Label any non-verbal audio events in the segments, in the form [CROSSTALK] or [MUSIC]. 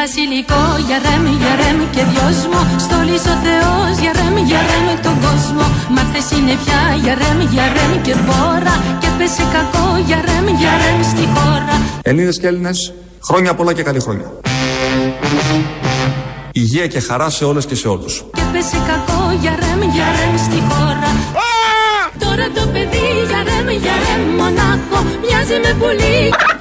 βασιλικό για ρεμ, για ρεμ και δυόσμο. Στολής ο Θεός για ρεμ, για ρεμ τον κόσμο. Μα χθες είναι πια για ρεμ, για ρεμ και μπόρα. Και πέσει κακό για ρεμ, για ρεμ στη χώρα. Ελλήνες και Έλληνες, χρόνια πολλά και καλή χρόνια. Υγεία και χαρά σε όλες και σε όλους. Και πέσει κακό για ρεμ, για ρεμ στη χώρα Τώρα το παιδί για ρεμ, για ρεμ μονάχο Μοιάζει με πουλί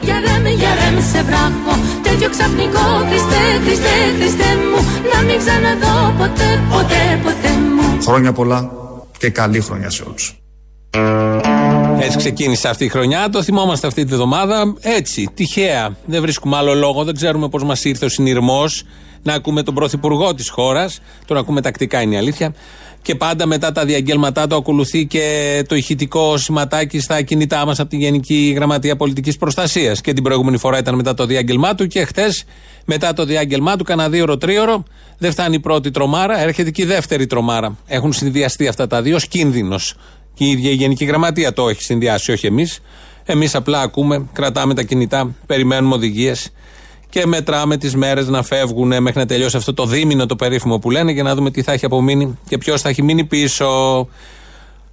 για ρεμ, για ρεμ σε βράχο Τέτοιο ξαφνικό Χριστέ, Χριστέ, Χριστέ μου Να μην ξαναδώ ποτέ, ποτέ, ποτέ μου Χρόνια πολλά και καλή χρονιά σε όλους έτσι ξεκίνησε αυτή η χρονιά. Το θυμόμαστε αυτή τη βδομάδα. Έτσι, τυχαία. Δεν βρίσκουμε άλλο λόγο. Δεν ξέρουμε πώς μας ήρθε ο συνειρμός να ακούμε τον πρωθυπουργό της χώρας. Τον ακούμε τακτικά, είναι η αλήθεια. Και πάντα μετά τα διαγγέλματά του ακολουθεί και το ηχητικό σηματάκι στα κινητά μας από την Γενική Γραμματεία Πολιτικής Προστασίας. Και την προηγούμενη φορά ήταν μετά το διάγγελμά του και χτες μετά το διάγγελμά του, κανένα δύο τρίωρο. Δεν φτάνει η πρώτη τρομάρα, έρχεται και η δεύτερη τρομάρα. Έχουν συνδυαστεί αυτά τα δύο ω κίνδυνο. Και η ίδια η Γενική Γραμματεία το έχει συνδυάσει, όχι εμείς. Εμείς απλά ακούμε, κρατάμε τα κινητά, περιμένουμε οδηγίες και μετράμε τις μέρες να φεύγουν μέχρι να τελειώσει αυτό το δίμηνο το περίφημο που λένε για να δούμε τι θα έχει απομείνει και ποιος θα έχει μείνει πίσω.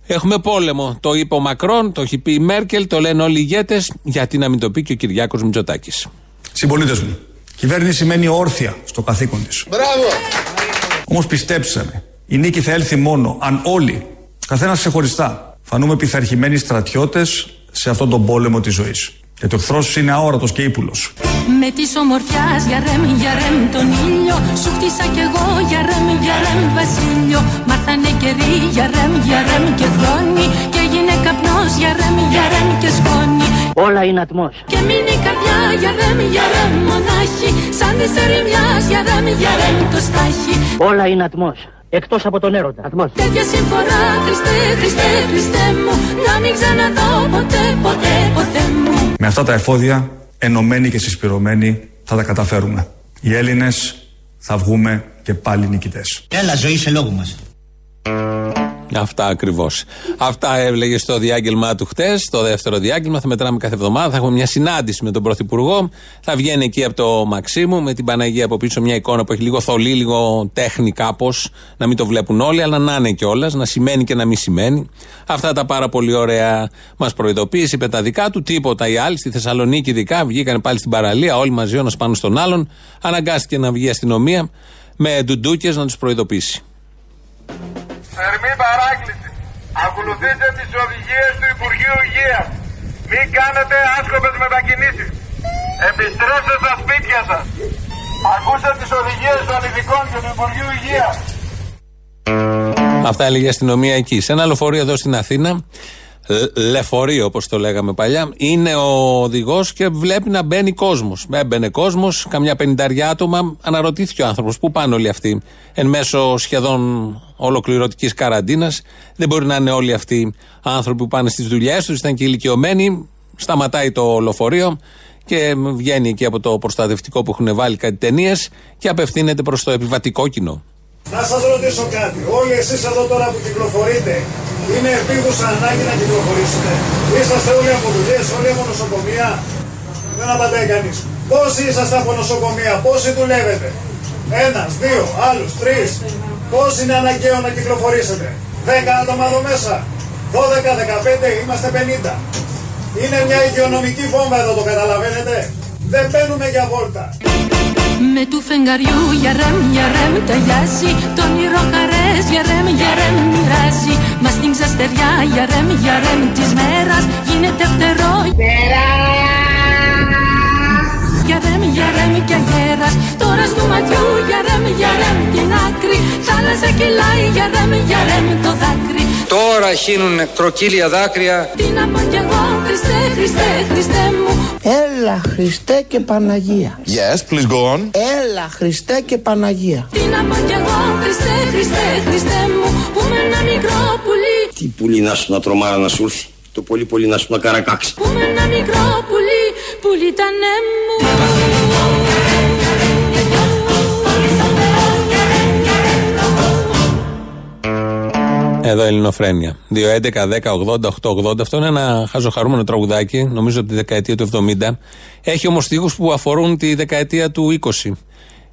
Έχουμε πόλεμο. Το είπε ο Μακρόν, το έχει πει η Μέρκελ, το λένε όλοι οι ηγέτες. Γιατί να μην το πει και ο Κυριάκος Μητσοτάκης. Συμπολίτες μου, κυβέρνηση σημαίνει όρθια στο καθήκον της. Μπράβο! Όμως πιστέψτε η νίκη θα έλθει μόνο αν όλοι, καθένας ξεχωριστά, φανούμε πειθαρχημένοι στρατιώτες σε αυτόν τον πόλεμο της ζωής. Γιατί ο εχθρό είναι αόρατο και ύπουλο. Με τη ομορφιά για ρεμ, για ρεμ τον ήλιο. Σου χτίσα κι εγώ για ρεμ, για ρεμ βασίλειο. Μάθανε καιροί για ρεμ, για ρεμ και χρόνι. Και έγινε καπνό για ρεμ, για ρεμ και σκόνη. Όλα είναι ατμό. Και μείνει η καρδιά για ρεμ, για ρεμ μονάχη. Σαν τη ερημιά για ρεμ, για ρεμ το στάχι. Όλα είναι ατμό. Εκτός από τον έρωτα. Ατμός. Τέτοια συμφορά, Χριστέ, Χριστέ, Χριστέ μου. Να μην ξαναδώ ποτέ, ποτέ, ποτέ μου. Με αυτά τα εφόδια, ενωμένοι και συσπηρωμένοι, θα τα καταφέρουμε. Οι Έλληνες θα βγούμε και πάλι νικητές. Έλα ζωή σε λόγου μας. Αυτά ακριβώς. Αυτά έλεγε στο διάγγελμά του χτες, το δεύτερο διάγγελμα. Θα μετράμε κάθε εβδομάδα. Θα έχουμε μια συνάντηση με τον Πρωθυπουργό. Θα βγαίνει εκεί από το Μαξίμου με την Παναγία από πίσω μια εικόνα που έχει λίγο θολή, λίγο τέχνη κάπως. Να μην το βλέπουν όλοι, αλλά να είναι κιόλας, να σημαίνει και να μην σημαίνει. Αυτά τα πάρα πολύ ωραία μας προειδοποίησε, είπε τα δικά του. Τίποτα οι άλλοι στη Θεσσαλονίκη, ειδικά βγήκαν πάλι στην παραλία, όλοι μαζί ο ένας πάνω στον άλλον. Αναγκάστηκε να βγει η αστυνομία με ντουντούκες να τους προειδοποιήσει. Θερμή παράκληση. Ακολουθήστε τις οδηγίες του Υπουργείου Υγείας. Μην κάνετε άσκοπες μετακινήσεις. Επιστρέψτε στα σπίτια σας. Ακούστε τις οδηγίες των ειδικών και του Υπουργείου Υγείας. Αυτά έλεγε η αστυνομία εκεί. Σε ένα λεωφορείο εδώ στην Αθήνα, λεωφορείο όπως το λέγαμε παλιά, είναι ο οδηγός και βλέπει να μπαίνει κόσμος. Έμπαινε κόσμος, καμιά πενηνταριά άτομα. Αναρωτήθηκε ο άνθρωπος, πού πάνε όλοι αυτοί, εν μέσω σχεδόν ολοκληρωτικής καραντίνας; Δεν μπορεί να είναι όλοι αυτοί άνθρωποι που πάνε στις δουλειές τους, ήταν και ηλικιωμένοι. Σταματάει το λεωφορείο και βγαίνει εκεί από το προστατευτικό που έχουν βάλει κάτι ταινίες και απευθύνεται προς το επιβατικό κοινό. Να σας ρωτήσω κάτι. Όλοι εσείς εδώ τώρα που κυκλοφορείτε, είναι επίγουσα ανάγκη να κυκλοφορήσετε; Είσαστε όλοι από δουλειές, όλοι από νοσοκομεία; Δεν απαντάει κανείς. Πόσοι είσαστε από νοσοκομεία, πόσοι δουλεύετε; Ένας, δύο, άλλους, τρεις. Πόσοι είναι αναγκαίο να κυκλοφορήσετε; Δέκα άτομα εδώ μέσα. Δώδεκα, δεκαπέντε, είμαστε πενήντα. Είναι μια υγειονομική βόμβα εδώ, το καταλαβαίνετε; Δεν μπαίνουμε για βόλτα. Με του φεγγαριού για ρεμ, για ρεμ ταιριάζει. Το όνειρο χαρές για ρεμ, για ρεμ μοιράζει. Μας στην ξαστεριά για ρεμ, για ρεμ της μέρας. Γίνεται φτερό. Για ρεμ, για ρεμ και αγέρας Τώρα στο ματιού για ρεμ, για ρεμ την άκρη. Θάλασσα κυλάει για ρεμ, για ρεμ το δάκρυ. Τώρα χύνουν κροκύλια δάκρυα. Τι να πω κι εγώ Χριστέ, Χριστέ, Χριστέ μου. Έλα Χριστέ και Παναγία. Yes, please go on. Έλα Χριστέ και Παναγία. Τι να πω κι εγώ Χριστέ, Χριστέ, Χριστέ μου. Που με ένα μικρό πουλί. Τι πουλί να σου να τρομάρα να σου έρθει. Το πολύ πολύ να σου να καρακάξει Που με ένα μικρό πουλί. Πουλί τα μου Εδώ Ελληνοφρένια. 2.11.10.80.880. Αυτό είναι ένα χαζοχαρούμενο τραγουδάκι, νομίζω από τη δεκαετία του 70. Έχει όμως στίχους που αφορούν τη δεκαετία του 20.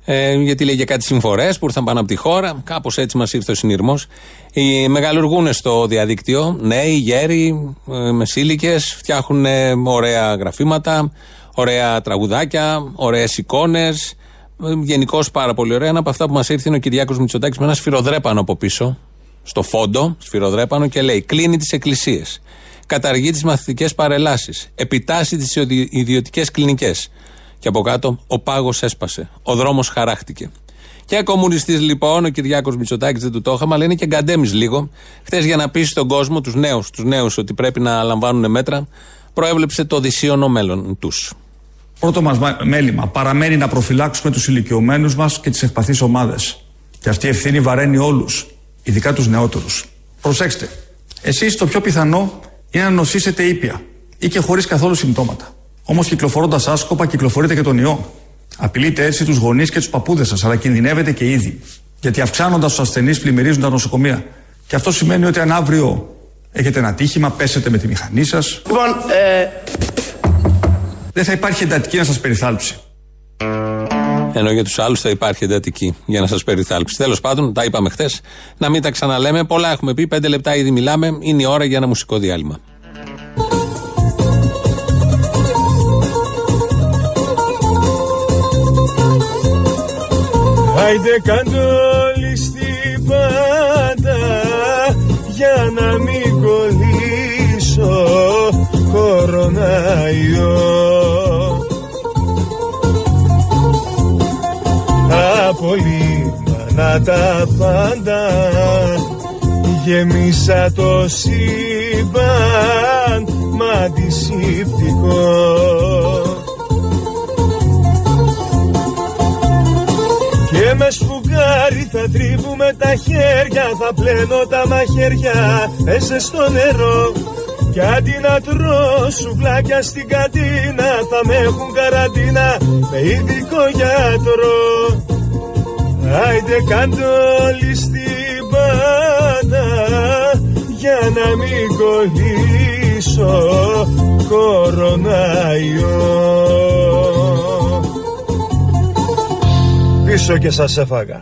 Ε, γιατί λέει για κάτι συμφορές που ήρθαν πάνω από τη χώρα. Κάπως έτσι μας ήρθε ο συνειρμός. Οι μεγαλουργούν στο διαδίκτυο. Νέοι, γέροι, ε, μεσήλικε, φτιάχνουν ωραία γραφήματα, ωραία τραγουδάκια, ωραίες εικόνες. Γενικώς πάρα πολύ ωραία. Ένα από αυτά που μας ήρθε είναι ο Κυριάκος Μητσοτάκης με ένα σφυροδρέπανο από πίσω, στο φόντο, σφυροδρέπανο, και λέει: Κλείνει τις εκκλησίες. Καταργεί τις μαθητικές παρελάσεις. Επιτάσσει τις ιδιωτικές κλινικές. Και από κάτω, ο πάγος έσπασε. Ο δρόμος χαράχτηκε. Και κομμουνιστής λοιπόν, ο Κυριάκος Μητσοτάκης δεν του το είχαμε, αλλά είναι και γκαντέμις λίγο. Χθες για να πείσει τον κόσμο, τους νέους, τους νέους, ότι πρέπει να λαμβάνουν μέτρα, προέβλεψε το δυσίωνο μέλλον τους. Πρώτο μα μέλημα παραμένει να προφυλάξουμε τους ηλικιωμένους μας και τις ευπαθείς ομάδες. Και αυτή η ευθύνη βαραίνει όλους, ειδικά τους νεότερους. Προσέξτε, εσείς το πιο πιθανό είναι να νοσήσετε ήπια ή και χωρίς καθόλου συμπτώματα. Όμως κυκλοφορώντας άσκοπα, κυκλοφορείτε και τον ιό. Απειλείτε έτσι τους γονείς και τους παππούδες σας, αλλά κινδυνεύετε και ήδη. Γιατί αυξάνοντας τους ασθενείς, πλημμυρίζουν τα νοσοκομεία. Και αυτό σημαίνει ότι αν αύριο έχετε ένα τύχημα, πέσετε με τη μηχανή σας. Λοιπόν, ε... Δεν θα υπάρχει εντατική να σας περιθάλψει. Ενώ για τους άλλους θα υπάρχει εντατική για να σας περιθάλψει. Τέλος πάντων, τα είπαμε χθες. Να μην τα ξαναλέμε. Πολλά έχουμε πει. Πέντε λεπτά ήδη μιλάμε. Είναι η ώρα για ένα μουσικό διάλειμμα. Άιντε καντόλι στην πάντα για να μην κολλήσω κοροναϊό Απολύμανα τα πάντα. Γεμίσα το σύμπαν μα αντισήπτικο Και με σφουγγάρι θα τρίβουμε τα χέρια Θα πλένω τα μαχαίρια Έσε στο νερό Κι αντί να τρώω σουβλάκια στην καντίνα Θα με έχουν καραντίνα με ειδικό γιατρό Άιντε καντόλι στην πάντα Για να μην κολλήσω κοροναϊό πίσω και σας έφαγα.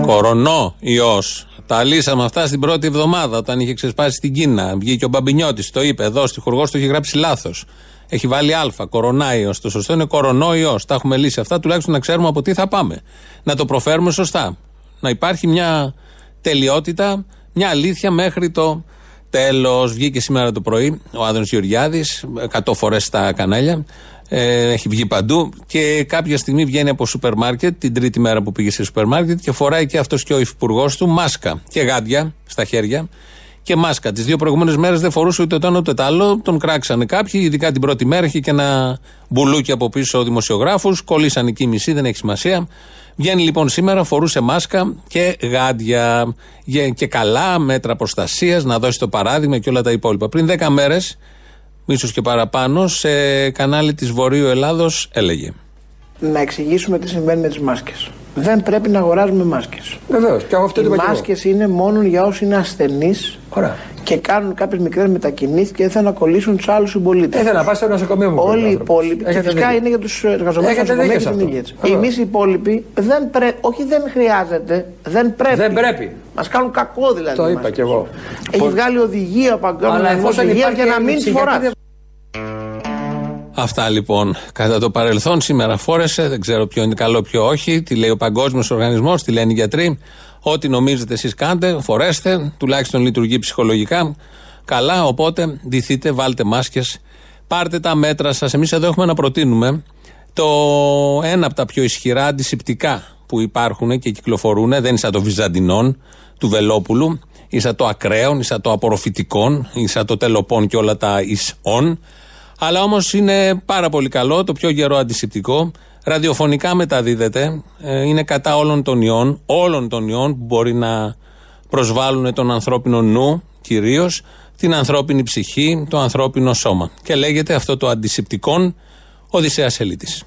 Κορονό ιός. Τα λύσαμε αυτά στην πρώτη εβδομάδα όταν είχε ξεσπάσει στην Κίνα. Βγήκε ο Μπαμπινιώτης, το είπε εδώ, στη χουργό του είχε γράψει λάθος. Έχει βάλει Α, κορονάιο. Το σωστό είναι κορονό ιό. Τα έχουμε λύσει αυτά, τουλάχιστον να ξέρουμε από τι θα πάμε. Να το προφέρουμε σωστά. Να υπάρχει μια τελειότητα, μια αλήθεια μέχρι το τέλος. Βγήκε σήμερα το πρωί ο Άδωνο Γεωργιάδης, 100 φορές στα κανάλια. Ε, έχει βγει παντού και κάποια στιγμή βγαίνει από σούπερ μάρκετ, την τρίτη μέρα που πήγε σε σούπερ μάρκετ και φοράει και αυτός και ο υφυπουργός του μάσκα και γάντια στα χέρια και μάσκα. Τις δύο προηγούμενες μέρες δεν φορούσε ούτε το ένα ούτε το άλλο. Τον κράξανε κάποιοι, ειδικά την πρώτη μέρα είχε και ένα μπουλούκι από πίσω δημοσιογράφου. Κολλήσαν εκεί μισή, δεν έχει σημασία. Βγαίνει λοιπόν σήμερα, φορούσε μάσκα και γάντια και καλά μέτρα προστασίας, να δώσει το παράδειγμα και όλα τα υπόλοιπα. Πριν 10 μέρες ίσως και παραπάνω, σε κανάλι της Βορείου Ελλάδος έλεγε. Να εξηγήσουμε τι συμβαίνει με τις μάσκες. Δεν πρέπει να αγοράζουμε μάσκες. Βεβαίως. Και αυτό Οι μάσκες είναι μόνο για όσοι είναι ασθενείς και κάνουν κάποιες μικρές μετακινήσεις και δεν θέλουν να κολλήσουν τους άλλους συμπολίτες. Ήθελα να πα στο νοσοκομείο μου. Όλοι οι υπόλοιποι. Και φυσικά είναι για τους εργαζομένους του νοσοκομείου και την υγεία. Εμείς οι υπόλοιποι δεν πρέπει, όχι δεν χρειάζεται, δεν πρέπει. Δεν πρέπει. Μας κάνουν κακό δηλαδή. Το είπα κι εγώ. Έχει βγάλει οδηγία παγκόσμια υγεία για να μην φοράς. Αυτά λοιπόν. Κατά το παρελθόν σήμερα φόρεσε, δεν ξέρω ποιο είναι καλό, ποιο όχι. Τι λέει ο Παγκόσμιος Οργανισμός, τι λένε οι γιατροί. Ό,τι νομίζετε εσείς κάντε, φορέστε, τουλάχιστον λειτουργεί ψυχολογικά. Καλά, οπότε ντυθείτε, βάλτε μάσκες, πάρτε τα μέτρα σας. Εμείς εδώ έχουμε να προτείνουμε το ένα από τα πιο ισχυρά αντισηπτικά που υπάρχουν και κυκλοφορούν. Δεν είναι σαν το Βυζαντινόν του Βελόπουλου, ή σαν το Ακραίων, ή σαν το Απορροφητικών, ή σαν το Τελοπών και όλα τα Ισόν. Αλλά όμως είναι πάρα πολύ καλό, το πιο γερό αντισηπτικό. Ραδιοφωνικά μεταδίδεται. Ε, είναι κατά όλων των ιών, όλων των ιών που μπορεί να προσβάλλουν τον ανθρώπινο νου κυρίως, την ανθρώπινη ψυχή, το ανθρώπινο σώμα. Και λέγεται αυτό το αντισηπτικόν Οδυσσέας Ελίτης.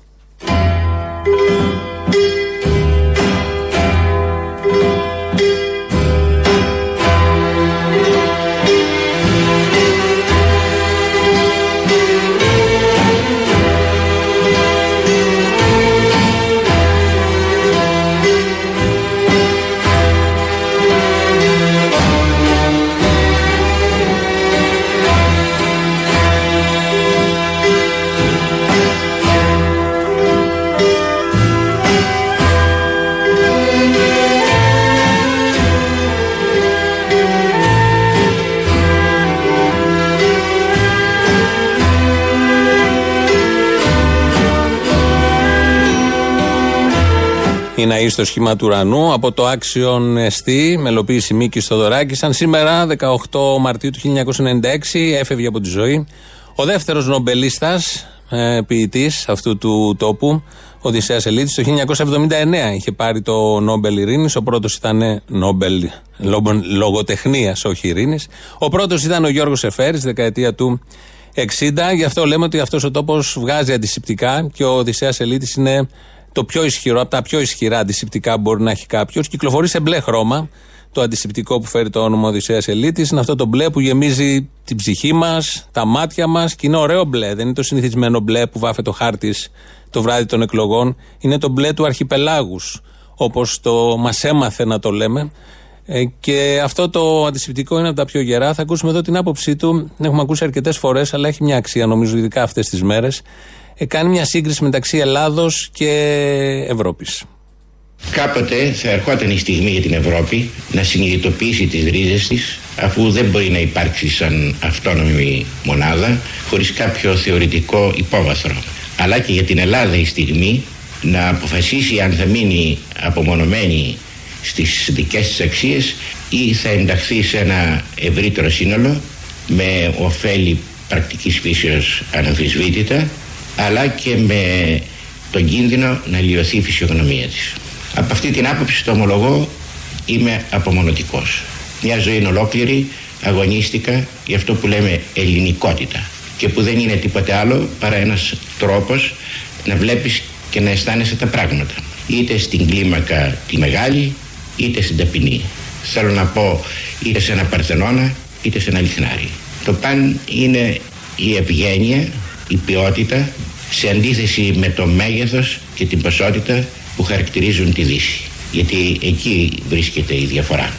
Είναι αίστο σχήμα του ουρανού από το άξιον εστί, μελοποίηση Μίκης Στοδωράκη. Σαν σήμερα, 18 Μαρτίου του 1996, έφευγε από τη ζωή ο δεύτερος νομπελίστας ε, ποιητής αυτού του τόπου, ο Οδυσσέας Ελίτης, το 1979 είχε πάρει το Νόμπελ Ειρήνης, ο πρώτος ήταν Νόμπελ λογοτεχνίας, όχι ειρήνης. Ο πρώτος ήταν ο Γιώργος Εφέρης, δεκαετία του 60, γι' αυτό λέμε ότι αυτός ο τόπος βγάζει αντισηπτικά και ο Οδυσσέας Ελίτης είναι το πιο ισχυρό, από τα πιο ισχυρά αντισηπτικά που μπορεί να έχει κάποιος. Κυκλοφορεί σε μπλε χρώμα. Το αντισηπτικό που φέρει το όνομα Οδυσσέας Ελίτης είναι αυτό το μπλε που γεμίζει την ψυχή μας, τα μάτια μας και είναι ωραίο μπλε. Δεν είναι το συνηθισμένο μπλε που βάφε το χάρτη το βράδυ των εκλογών. Είναι το μπλε του αρχιπελάγους, όπως το μας έμαθε να το λέμε. Ε, και αυτό το αντισηπτικό είναι από τα πιο γερά. Θα ακούσουμε εδώ την άποψή του. Την έχουμε ακούσει αρκετές φορές, αλλά έχει μια αξία νομίζω, ειδικά αυτές τις μέρες. Ε, κάνει μια σύγκριση μεταξύ Ελλάδος και Ευρώπης. Κάποτε θα ερχόταν η στιγμή για την Ευρώπη να συνειδητοποιήσει τις ρίζες της αφού δεν μπορεί να υπάρξει σαν αυτόνομη μονάδα χωρίς κάποιο θεωρητικό υπόβαθρο. Αλλά και για την Ελλάδα η στιγμή να αποφασίσει αν θα μείνει απομονωμένη στις δικές της αξίες ή θα ενταχθεί σε ένα ευρύτερο σύνολο με ωφέλη πρακτικής φύσεως αναμφισβήτητα αλλά και με τον κίνδυνο να λιωθεί η φυσιογνωμία της. Από αυτή την άποψη το ομολογώ είμαι απομονωτικός. Μια ζωή είναι ολόκληρη αγωνίστηκα για αυτό που λέμε ελληνικότητα και που δεν είναι τίποτε άλλο παρά ένας τρόπος να βλέπεις και να αισθάνεσαι τα πράγματα είτε στην κλίμακα τη μεγάλη είτε στην ταπεινή θέλω να πω είτε σε ένα παρθενώνα είτε σε ένα λιχνάρι το παν είναι η ευγένεια η ποιότητα σε αντίθεση με το μέγεθος και την ποσότητα που χαρακτηρίζουν τη Δύση. Γιατί εκεί βρίσκεται η διαφορά.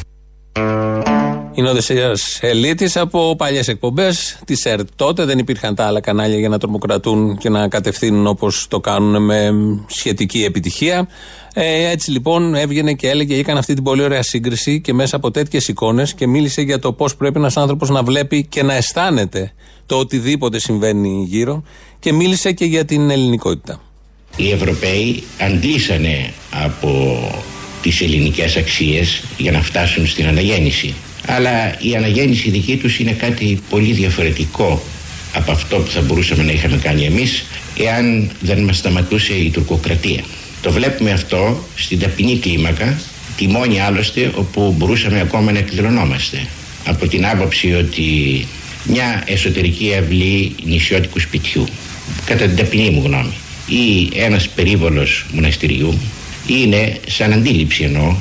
Είναι ο Δεσσέα Ελίτης από παλιές εκπομπές της ΕΡΤ. Τότε δεν υπήρχαν τα άλλα κανάλια για να τρομοκρατούν και να κατευθύνουν όπως το κάνουν με σχετική επιτυχία. Ε, έτσι λοιπόν έβγαινε και έλεγε, έκανε αυτή την πολύ ωραία σύγκριση και μέσα από τέτοιες εικόνες και μίλησε για το πώς πρέπει ένας άνθρωπος να βλέπει και να αισθάνεται το οτιδήποτε συμβαίνει γύρω και μίλησε και για την ελληνικότητα. Οι Ευρωπαίοι αντλήσανε από τις ελληνικές αξίες για να φτάσουν στην αναγέννηση. Αλλά η αναγέννηση δική τους είναι κάτι πολύ διαφορετικό από αυτό που θα μπορούσαμε να είχαμε κάνει εμείς εάν δεν μας σταματούσε η τουρκοκρατία. Το βλέπουμε αυτό στην ταπεινή κλίμακα, τη μόνη άλλωστε όπου μπορούσαμε ακόμα να εκδηλωνόμαστε. Από την άποψη ότι μια εσωτερική αυλή νησιώτικου σπιτιού, κατά την ταπεινή μου γνώμη, ή ένας περίβολος μοναστηριού είναι σαν αντίληψη εννοώ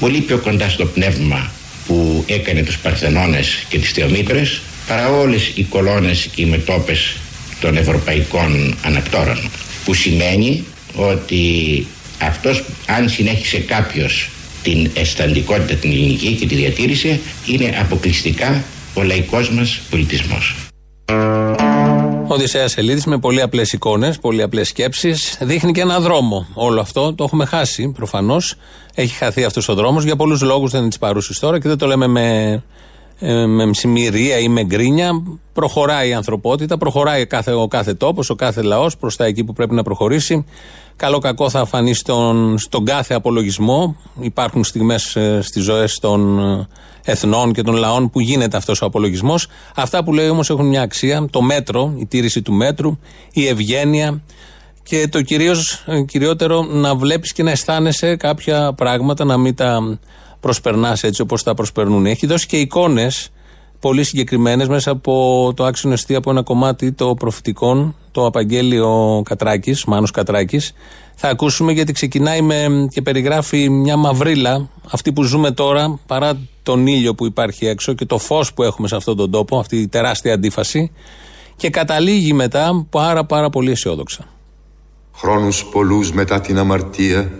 πολύ πιο κοντά στο πνεύμα που έκανε τους Παρθενώνες και τις Θεομήτρες παρά όλες οι κολόνες και οι μετόπες των ευρωπαϊκών ανακτόρων που σημαίνει ότι αυτός αν συνέχισε κάποιος την αισθαντικότητα την ελληνική και τη διατήρησε είναι αποκλειστικά ο λαϊκός μας πολιτισμός. Ο Οδυσσέας Ελίδη με πολύ απλές εικόνες, πολύ απλές σκέψεις. Δείχνει και ένα δρόμο. Όλο αυτό το έχουμε χάσει προφανώς. Έχει χαθεί αυτός ο δρόμος για πολλούς λόγους, δεν είναι της παρούσης τώρα και δεν το λέμε με, ε, με συμμυρία ή με γκρίνια. Προχωράει η ανθρωπότητα, προχωράει κάθε, ο κάθε τόπος, ο κάθε λαός προς τα εκεί που πρέπει να προχωρήσει. Καλό κακό θα φανεί στον, στον κάθε απολογισμό. Υπάρχουν στιγμές ε, στις ζωές των ε, εθνών και των λαών που γίνεται αυτός ο απολογισμός. Αυτά που λέει όμως έχουν μια αξία. Το μέτρο, η τήρηση του μέτρου, η ευγένεια και το κυρίως, ε, κυριότερο να βλέπεις και να αισθάνεσαι κάποια πράγματα, να μην τα προσπερνάς έτσι όπως τα προσπερνούν. Έχει δώσει και εικόνες πολύ συγκεκριμένες μέσα από το άξιο εστί από ένα κομμάτι το προφητικών, το απαγγέλιο Κατράκης, Μάνος Κατράκης. Θα ακούσουμε γιατί ξεκινάει με, και περιγράφει μια μαυρίλα, αυτή που ζούμε τώρα, παρά τον ήλιο που υπάρχει έξω και το φως που έχουμε σε αυτόν τον τόπο, αυτή η τεράστια αντίφαση. Και καταλήγει μετά πάρα πάρα πολύ αισιόδοξα. Χρόνους πολλούς μετά την αμαρτία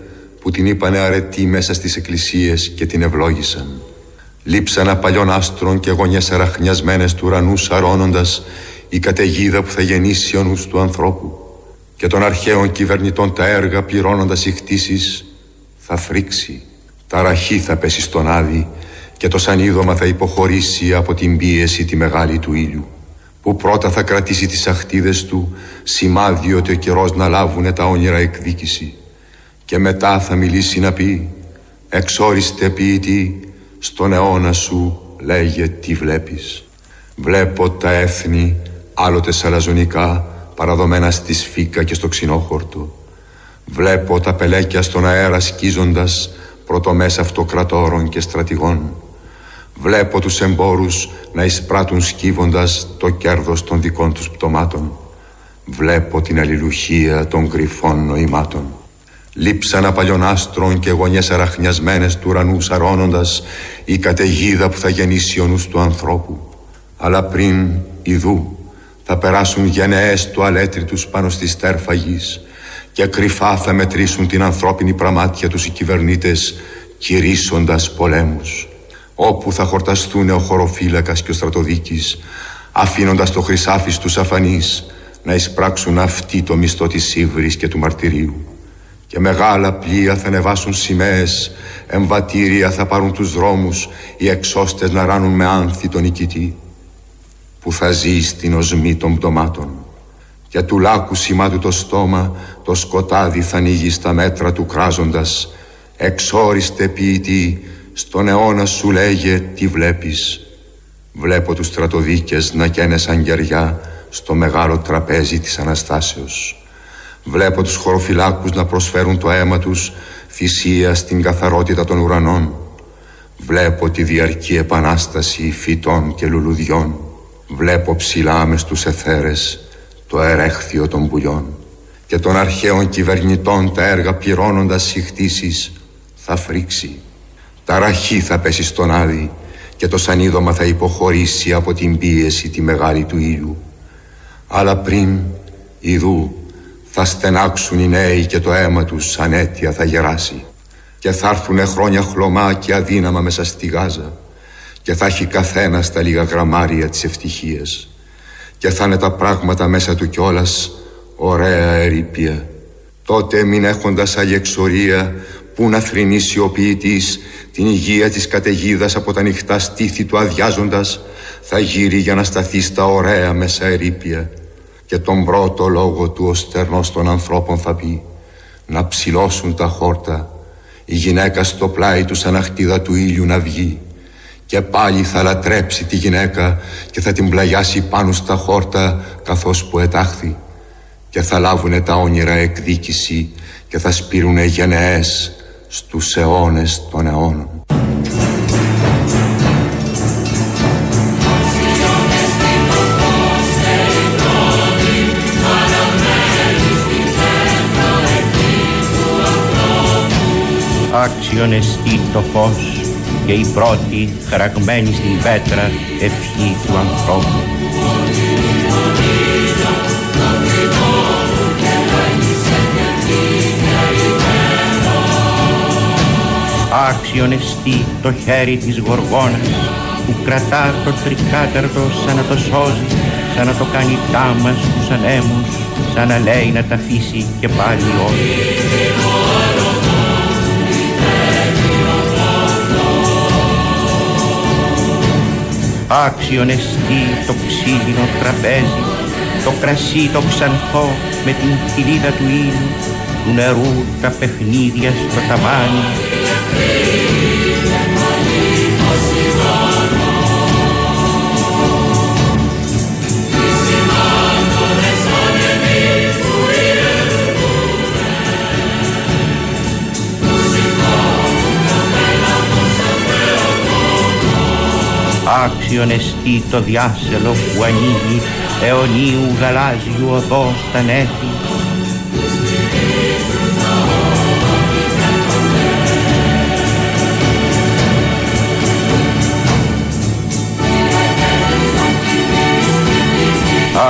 που την είπανε αρετή μέσα στις εκκλησίες και την ευλόγησαν. Λείψανα παλιών άστρων και γωνιές αραχνιασμένες του ουρανού σαρώνοντας η καταιγίδα που θα γεννήσει ο νους του ανθρώπου. Και των αρχαίων κυβερνητών τα έργα πληρώνοντας οι χτίσεις θα φρίξει, τα ραχή θα πέσει στον άδει και το σανίδωμα θα υποχωρήσει από την πίεση τη μεγάλη του ήλιου που πρώτα θα κρατήσει τις αχτίδες του σημάδι ότι ο καιρός να λάβουνε τα όνειρα εκδίκηση και μετά θα μιλήσει να πει εξόριστε ποιητή στον αιώνα σου λέγε τι βλέπεις. Βλέπω τα έθνη άλλοτε σαλαζονικά παραδομένα στη σφίκα και στο ξινόχορτο. Βλέπω τα πελέκια στον αέρα σκίζοντας πρωτομές αυτοκρατόρων και στρατηγών. Βλέπω τους εμπόρους να εισπράττουν σκύβοντας το κέρδος των δικών τους πτωμάτων. Βλέπω την αλληλουχία των κρυφών νοημάτων Λείψανα παλιών άστρων και γωνιές αραχνιασμένες του ουρανού σαρώνοντας η καταιγίδα που θα γεννήσει ο νους του ανθρώπου. Αλλά πριν, ιδού, θα περάσουν γενναίες του αλέτριτους πάνω στη στέρφα γης και κρυφά θα μετρήσουν την ανθρώπινη πραμάτια τους οι κυβερνήτες κηρύσσοντας πολέμους όπου θα χορταστούν ο χωροφύλακας και ο στρατοδίκης αφήνοντας το χρυσάφι στους αφανείς να εισπράξουν αυτοί το μισθό της ύβρης και του μαρτυρίου και μεγάλα πλοία θα ανεβάσουν σημαίες εμβατήρια θα πάρουν τους δρόμους οι εξώστες να ράνουν με άνθη τον νικητή που θα ζει στην οσμή των πτωμάτων. Και του λάκου σημάτου το στόμα το σκοτάδι θα ανοίγει στα μέτρα του κράζοντας. Εξόριστε ποιητή στον αιώνα σου λέγε τι βλέπεις; Βλέπω τους στρατοδίκες να καίνε σαν γεριά στο μεγάλο τραπέζι της Αναστάσεως Βλέπω τους χωροφυλάκους να προσφέρουν το αίμα τους θυσία στην καθαρότητα των ουρανών. Βλέπω τη διαρκή επανάσταση φυτών και λουλουδιών. Βλέπω ψηλά μες στους εθέρες το ερέχθιο των πουλιών. Και των αρχαίων κυβερνητών τα έργα πληρώνοντας συχτήσεις θα φρίξει. Τα ραχή θα πέσει στον άδει και το σανίδωμα θα υποχωρήσει από την πίεση τη μεγάλη του ήλιου. Αλλά πριν, ιδού, θα στενάξουν οι νέοι και το αίμα τους σαν αίτια θα γεράσει. Και θα έρθουν χρόνια χλωμά και αδύναμα μέσα στη Γάζα. Και θα έχει καθένα τα λίγα γραμμάρια της ευτυχίας. Και θα είναι τα πράγματα μέσα του κιόλας ωραία ερήπια. Τότε μην έχοντας άλλη εξορία που να θρυνήσει ο ποιητής την υγεία της καταιγίδας από τα νυχτά στήθη του αδειάζοντας θα γύρει για να σταθεί στα ωραία μέσα ερήπια και τον πρώτο λόγο του ο στερνός των ανθρώπων θα πει να ψηλώσουν τα χόρτα. Η γυναίκα στο πλάι του σαν αχτίδα του ήλιου να βγει. Και πάλι θα λατρέψει τη γυναίκα και θα την πλαγιάσει πάνω στα χόρτα καθώς που ετάχθη. Και θα λάβουνε τα όνειρα εκδίκηση και θα σπείρουνε γενναίες στους αιώνες των αιώνων. Άξιον εστί το φως και η πρώτη χαραγμένη στην πέτρα ευχή του ανθρώπου. Άξιον εστί το χέρι της γοργόνας που κρατά το τρικάταρτο σαν να το σώζει, σαν να το κάνει τάμα στους ανέμους, σαν να λέει να τα αφήσει και πάλι όχι. Άξιον εστί το ξύλινο τραπέζι, το κρασί το ξανθό με την κοιλίδα του ήλιου, του νερού τα παιχνίδια στο ταβάνι. Άξιον εστί το διάσελο που ανοίγει αιωνίου γαλάζιου οδό στα νέφη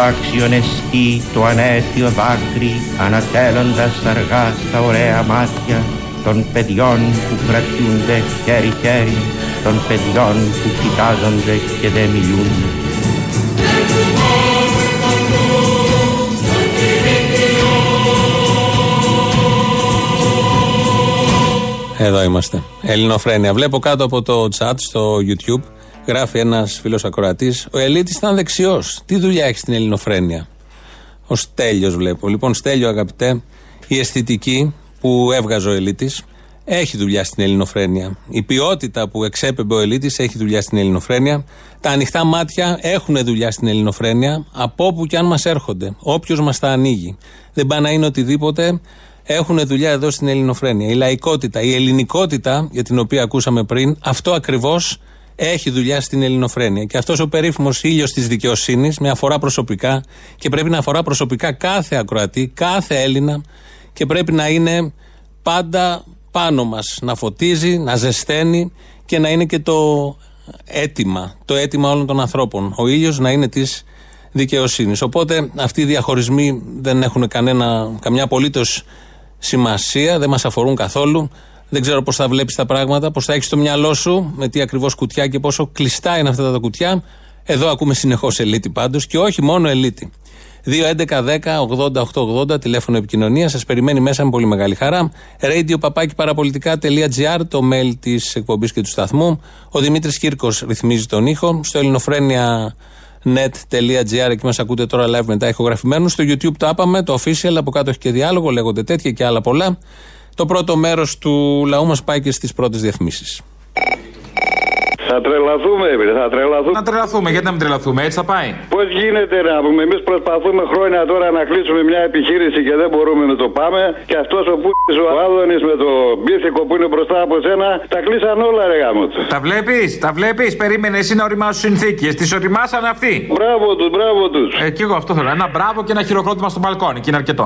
άξιον εστί το ανέτιο δάκρυ ανατέλλοντας αργά στα ωραία μάτια των παιδιών που κρατιούνται χέρι-χέρι των παιδιών που κοιτάζονται και δεν μιλούν. Εδώ είμαστε. Ελληνοφρένια. Βλέπω κάτω από το chat στο YouTube γράφει ένας φίλος ακροατής. Ο Ελίτης ήταν δεξιός. Τι δουλειά έχει στην Ελληνοφρένια. Ο Στέλιος βλέπω. Λοιπόν, Στέλιο, αγαπητέ, η αισθητική που έβγαζε ο Ελίτης έχει δουλειά στην ελληνοφρένεια. Η ποιότητα που εξέπεμπε ο Ελίτης έχει δουλειά στην ελληνοφρένεια. Τα ανοιχτά μάτια έχουν δουλειά στην ελληνοφρένεια από όπου και αν μας έρχονται. Όποιος μας τα ανοίγει. Δεν πάει να είναι οτιδήποτε. Έχουν δουλειά εδώ στην ελληνοφρένεια. Η λαϊκότητα, η ελληνικότητα για την οποία ακούσαμε πριν, αυτό ακριβώς έχει δουλειά στην ελληνοφρένεια. Και αυτός ο περίφημος ήλιος της δικαιοσύνης με αφορά προσωπικά και πρέπει να αφορά προσωπικά κάθε ακροατή, κάθε Έλληνα και πρέπει να είναι πάντα πάνω μας να φωτίζει, να ζεσταίνει και να είναι και το αίτημα, το αίτημα όλων των ανθρώπων. Ο ήλιος να είναι της δικαιοσύνης. Οπότε αυτοί οι διαχωρισμοί δεν έχουν κανένα, καμιά απολύτως σημασία, δεν μας αφορούν καθόλου. Δεν ξέρω πώς θα βλέπεις τα πράγματα, πώς θα έχεις το μυαλό σου, με τι ακριβώς κουτιά και πόσο κλειστά είναι αυτά τα κουτιά. Εδώ ακούμε συνεχώς ελίτη πάντως και όχι μόνο ελίτη. 2.11.10.80.880 τηλέφωνο επικοινωνίας. Σας περιμένει μέσα με πολύ μεγάλη χαρά. Radio παραπολιτικά.gr το mail της εκπομπής και του σταθμού. Ο Δημήτρης Κύρκος ρυθμίζει τον ήχο. Στο ελληνοφρένια.net.gr εκεί μας ακούτε τώρα live μετά ηχογραφημένους. Στο YouTube το άπαμε, το official. Από κάτω έχει και διάλογο, λέγονται τέτοια και άλλα πολλά. Το πρώτο μέρος του λαού μας πάει και στις πρώτες διαφημίσεις. Θα τρελαθούμε, ρε, θα τρελαθούμε. Να τρελαθούμε, γιατί να μην τρελαθούμε, έτσι θα πάει. Πώς γίνεται να πούμε, εμείς προσπαθούμε χρόνια τώρα να κλείσουμε μια επιχείρηση και δεν μπορούμε να το πάμε. Και αυτός ο Πούτη, ο Άδωνης με το μπίθικο που είναι μπροστά από σένα, τα κλείσαν όλα, ρε γάμος. Τα βλέπεις, τα βλέπεις, περίμενε εσύ να οριμάσου συνθήκες. Τις οριμάσαν αυτοί. Μπράβο τους, μπράβο τους. Ε, και εγώ αυτό θέλω. Ένα μπράβο και ένα χειροκρότημα στο μπαλκόνι και είναι αρκετό.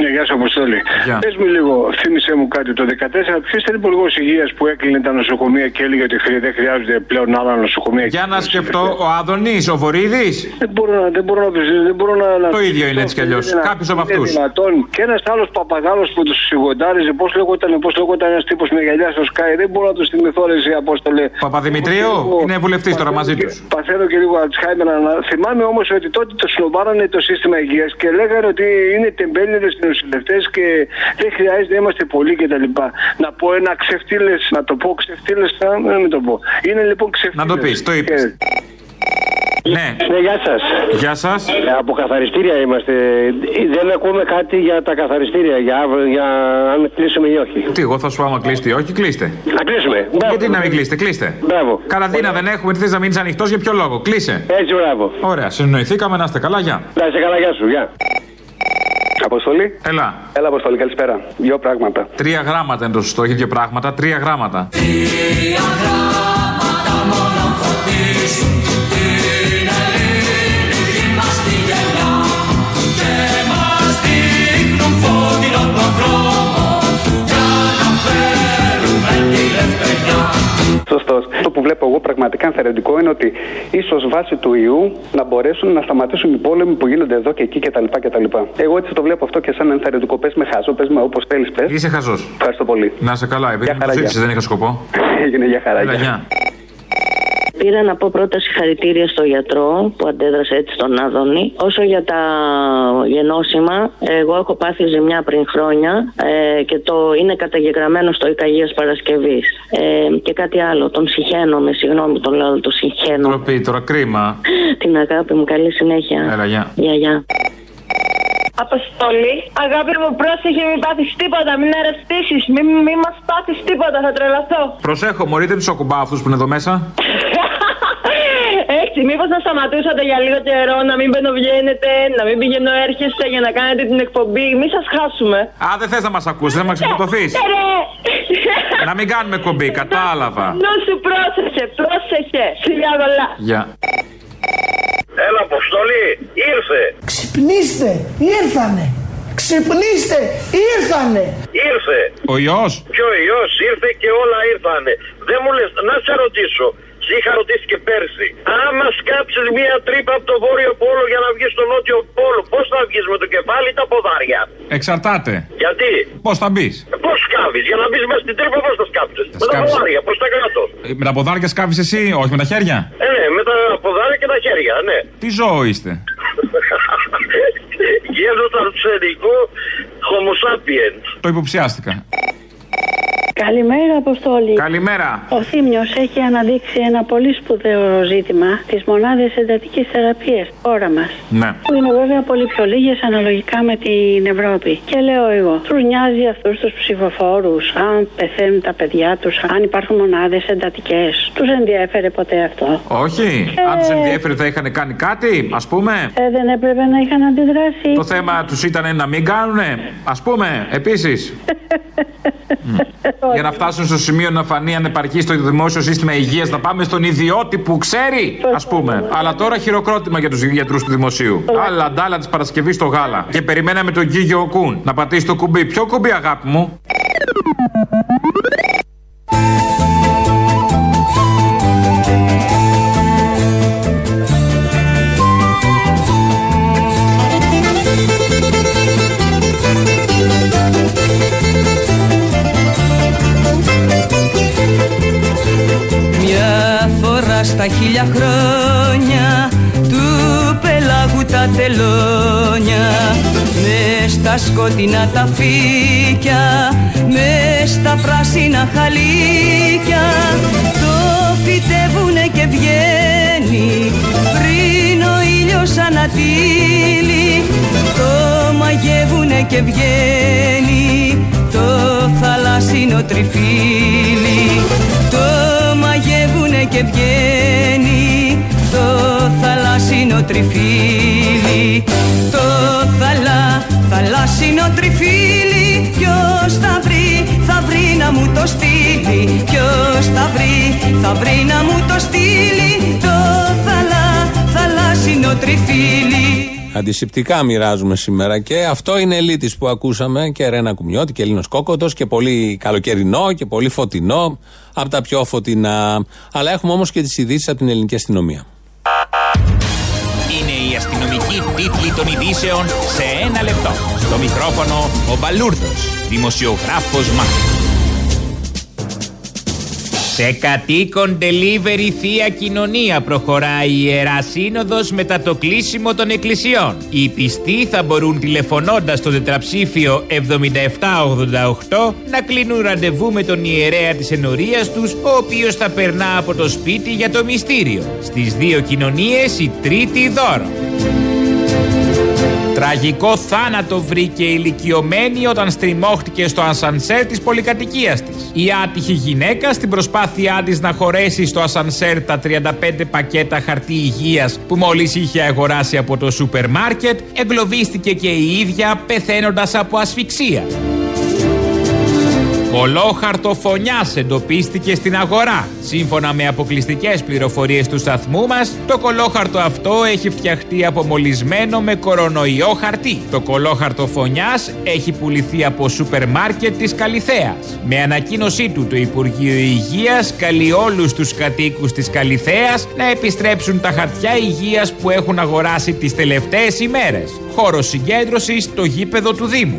Ναι, γεια σα, Αποστόλη. Πες μου λίγο, θύμισε μου κάτι. Το 2014, ποιος ήταν υπουργός υγείας που έκλεινε τα νοσοκομεία και έλεγε ότι δεν χρειάζονται πλέον άλλα νοσοκομεία. Για να σκεφτώ, ο Άδωνη, ο Βορύδης; Δεν μπορώ να. Δεν μπορώ να, δεν μπορώ να το ίδιο είναι έτσι κι αλλιώς. Κάποιος από αυτούς. Και ένας άλλος παπαγάλος που τους σιγοντάριζε, πώς λέγονταν, πώς λέγονταν ένας τύπος με γυαλιά στο Sky, δεν μπορώ να τους θυμηθώ, ρε Απόστολε. Παπαδημητρίου; Είναι βουλευτής τώρα μαζί τους. Παθαίνω και λίγο Αλτσχάιμερ. Θυμάμαι όμως ότι τότε το σλοβάρανε το σύστημα υγείας και λέγανε ότι είναι τεμπέληδες νοσηλευτέ και δεν χρειάζεται να είμαστε πολλοί κτλ. Να πω ένα ξεφτύλες, να το πω ξεφτύλες, να μην το πω. Είναι λοιπόν ξεφτύλες. Να το πεις, το είπες. Ναι. ναι, γεια σας. Γεια σας. Από καθαριστήρια είμαστε. Δεν ακούμε κάτι για τα καθαριστήρια, για, για αν κλείσουμε ή όχι. Τι, εγώ θα σου πω άμα κλείσετε ή όχι, κλείστε. Να κλείσουμε. Γιατί να μην κλείσετε, κλείστε. Μπράβο. Καραντίνα δεν έχουμε, τι θες να μείνει ανοιχτός, για ποιο λόγο, κλείσε. Έτσι, μπράβο. Ωραία, συνοηθήκαμε, να είστε καλά, γεια. Να είστε καλά, γεια σου, γεια. Αποστολή. Έλα. Έλα, Αποστολή, καλησπέρα. Δύο πράγματα. Τρία γράμματα είναι το σωστό, έχει δύο πράγματα. Τρία γράμματα. Τρία γράμματα μόνο φωτίζουν Σωστό. Αυτό που βλέπω εγώ πραγματικά ενθαρρυντικό είναι ότι ίσως βάσει του ιού να μπορέσουν να σταματήσουν οι πόλεμοι που γίνονται εδώ και εκεί κτλ. κτλ. Εγώ έτσι το βλέπω αυτό και σαν ενθαρρυντικό. Πες με χάζο, πες με όπως θέλεις, πες. Είσαι χαζός. Ευχαριστώ πολύ. Να σε καλά, επειδή μου το ζήτησε, δεν είχα σκοπό. [LAUGHS] Έγινε για χαρά. Έλα, γεια. Πήρα να πω πρώτα συγχαρητήρια στο γιατρό που αντέδρασε έτσι στον Άδωνη. Όσο για τα γενώσιμα, εγώ έχω πάθει ζημιά πριν χρόνια ε, και το είναι καταγεγραμμένο στο Ικαγίας Παρασκευής. Ε, και κάτι άλλο, τον συχαίνομαι, συγγνώμη τον λέω, το συχαίνω. Τροπή, τώρα κρίμα. [LAUGHS] Την αγάπη μου, καλή συνέχεια. Έλα, γεια. Γεια, γεια. Αποστολή. Αγάπη μου, πρόσεχε, μην πάθεις τίποτα, μην αρρωστήσεις, μην, μην μας πάθεις τίποτα, θα τρελαθώ. Προσέχω, μωρείτε τους ακουμπά αυτούς που είναι εδώ μέσα. [LAUGHS] Έτσι, μήπως να σταματούσατε για λίγο καιρό, να μην μπαινοβγαίνετε, να μην πηγαίνω έρχεστε για να κάνετε την εκπομπή. Μη σας χάσουμε. Α, δεν θες να μας ακούσει, δεν μας ξεφορτωθεί. να μην κάνουμε εκπομπή, κατάλαβα. Νου σου πρόσεχε, πρόσεχε. Φιλιά γολά. Γεια. Έλα, Αποστολή, ήρθε. Ξυπνήστε, ήρθανε. Ξυπνήστε, ήρθανε. Ήρθε. Ο ιός. Και ο ιός ήρθε και όλα ήρθανε. Δεν μου λες, να σε ρωτήσω. Σε είχα ρωτήσει και πέρσι. Άμα σκάψεις μία τρύπα από το βόρειο πόλο για να βγεις στο νότιο πόλο, πώς θα βγεις με το κεφάλι ή τα ποδάρια. Εξαρτάται. Γιατί; Πώς θα μπεις; Πώς σκάβεις, για να μπεις μέσα στην τρύπα, πώς θα σκάψεις; Με τα σκάψεις. ποδάρια, προς τα κάτω. Ε, Με τα ποδάρια σκάβεις εσύ, όχι με τα χέρια; Ε, ναι, με τα ποδάρια και τα χέρια, ναι. Τι ζώο είστε; [LAUGHS] Γένος αρσενικού homo sapiens. Το υποψιάστηκα. Καλημέρα, Αποστόλη. Καλημέρα. Ο Θήμιος έχει αναδείξει ένα πολύ σπουδαίο ζήτημα, τι μονάδε εντατικής θεραπείας, χώρα μας. Ναι. Που είναι βέβαια πολύ πιο λίγες αναλογικά με την Ευρώπη. Και λέω εγώ, του νοιάζει αυτούς τους ψηφοφόρους, αν πεθαίνουν τα παιδιά τους, αν υπάρχουν μονάδες εντατικές. Τους ενδιέφερε ποτέ αυτό; Όχι. Ε. Αν τους ενδιέφερε θα είχαν κάνει κάτι, ας πούμε; Ε, δεν έπρεπε να είχαν αντιδράσει. Το θέμα τους ήταν να μην κάνουνε, ας πούμε, επίσης. [LAUGHS] [LAUGHS] Για να φτάσουν στο σημείο να φανεί ανεπαρκής στο δημόσιο σύστημα υγείας, να πάμε στον ιδιώτη που ξέρει, ας πούμε. Αλλά τώρα χειροκρότημα για τους γιατρούς του δημοσίου. Άλλα ντάλα της Παρασκευής στο γάλα. Και περιμέναμε τον Γκίγιο Κούν να πατήσει το κουμπί. Ποιο κουμπί, αγάπη μου; Μια φορά στα χίλια χρόνια του πελάγου τα τελώνια. Μες στα σκοτεινά τα φύκια μες στα πράσινα χαλίκια. Το φυτεύουνε και βγαίνει πριν ο ήλιος ανατύλει το μαγεύουνε και βγαίνει το θαλάσσινο τριφύλι. το μαγεύουνε και βγαίνει. Το θαλάσσινο τριφύλι. Το θαλά, θαλάσσινο τριφύλι. Ποιος θα βρει, θα βρει να μου το στείλει. Ποιος θα βρει, θα βρει να μου το στείλει. Το θαλά, θαλάσσινο τριφύλι Αντισηπτικά μοιράζουμε σήμερα και αυτό είναι ελίτης που ακούσαμε και Ρένα Κουμιώτη και Ελλήνος Κόκοτος και πολύ καλοκαιρινό και πολύ φωτεινό από τα πιο φωτεινά. Αλλά έχουμε όμως και τις ειδήσεις από την ελληνική αστυνομία. Είναι η αστυνομική τίτλη των ειδήσεων σε ένα λεπτό. Στο μικρόφωνο ο Μπαλούρδος, δημοσιογράφος Μάρκος. Σε κατοίκον delivery Θεία Κοινωνία προχωράει η Ιερά Σύνοδος μετά το κλείσιμο των εκκλησιών. Οι πιστοί θα μπορούν τηλεφωνώντας στο τετραψήφιο 7788 να κλείνουν ραντεβού με τον ιερέα της ενορίας τους, ο οποίος θα περνά από το σπίτι για το μυστήριο. Στις δύο κοινωνίες η τρίτη δώρο. Τραγικό θάνατο βρήκε η ηλικιωμένη όταν στριμώχτηκε στο ασανσέρ της πολυκατοικίας της. Η άτυχη γυναίκα στην προσπάθειά της να χωρέσει στο ασανσέρ τα 35 πακέτα χαρτί υγείας που μόλις είχε αγοράσει από το σούπερ μάρκετ εγκλωβίστηκε και η ίδια πεθαίνοντας από ασφυξία. Κολόχαρτο φωνιά εντοπίστηκε στην αγορά. Σύμφωνα με αποκλειστικές πληροφορίες του σταθμού μας, το κολόχαρτο αυτό έχει φτιαχτεί από μολυσμένο με κορονοϊό χαρτί. Το κολόχαρτο φωνιά έχει πουληθεί από σούπερ μάρκετ της Καλιθέας. Με ανακοίνωσή του, το Υπουργείο Υγείας καλεί όλους τους κατοίκους της Καλιθέας να επιστρέψουν τα χαρτιά υγείας που έχουν αγοράσει τις τελευταίες ημέρες. Χώρο συγκέντρωσης στο γήπεδο του Δήμου.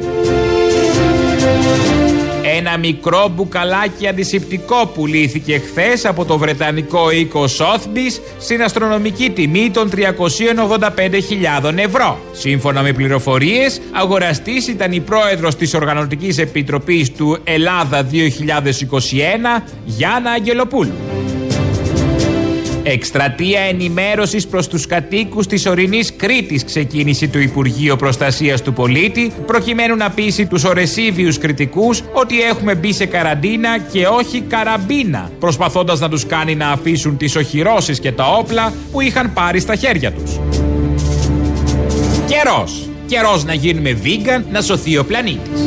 Ένα μικρό μπουκαλάκι αντισηπτικό πουλήθηκε χθες από το βρετανικό οίκο Sotheby's στην αστρονομική τιμή των 385.000 ευρώ. Σύμφωνα με πληροφορίες, αγοραστής ήταν η πρόεδρος της Οργανωτικής Επιτροπής του Ελλάδα 2021, Γιάννα Αγγελοπούλου. Εκστρατεία ενημέρωσης προς τους κατοίκους της ορεινής Κρήτης ξεκίνησε το Υπουργείο Προστασίας του Πολίτη προκειμένου να πείσει τους ορεσίβιους κριτικούς ότι έχουμε μπει σε καραντίνα και όχι καραμπίνα προσπαθώντας να τους κάνει να αφήσουν τις οχυρώσεις και τα όπλα που είχαν πάρει στα χέρια τους. Καιρός. Καιρός να γίνουμε vegan να σωθεί ο πλανήτης.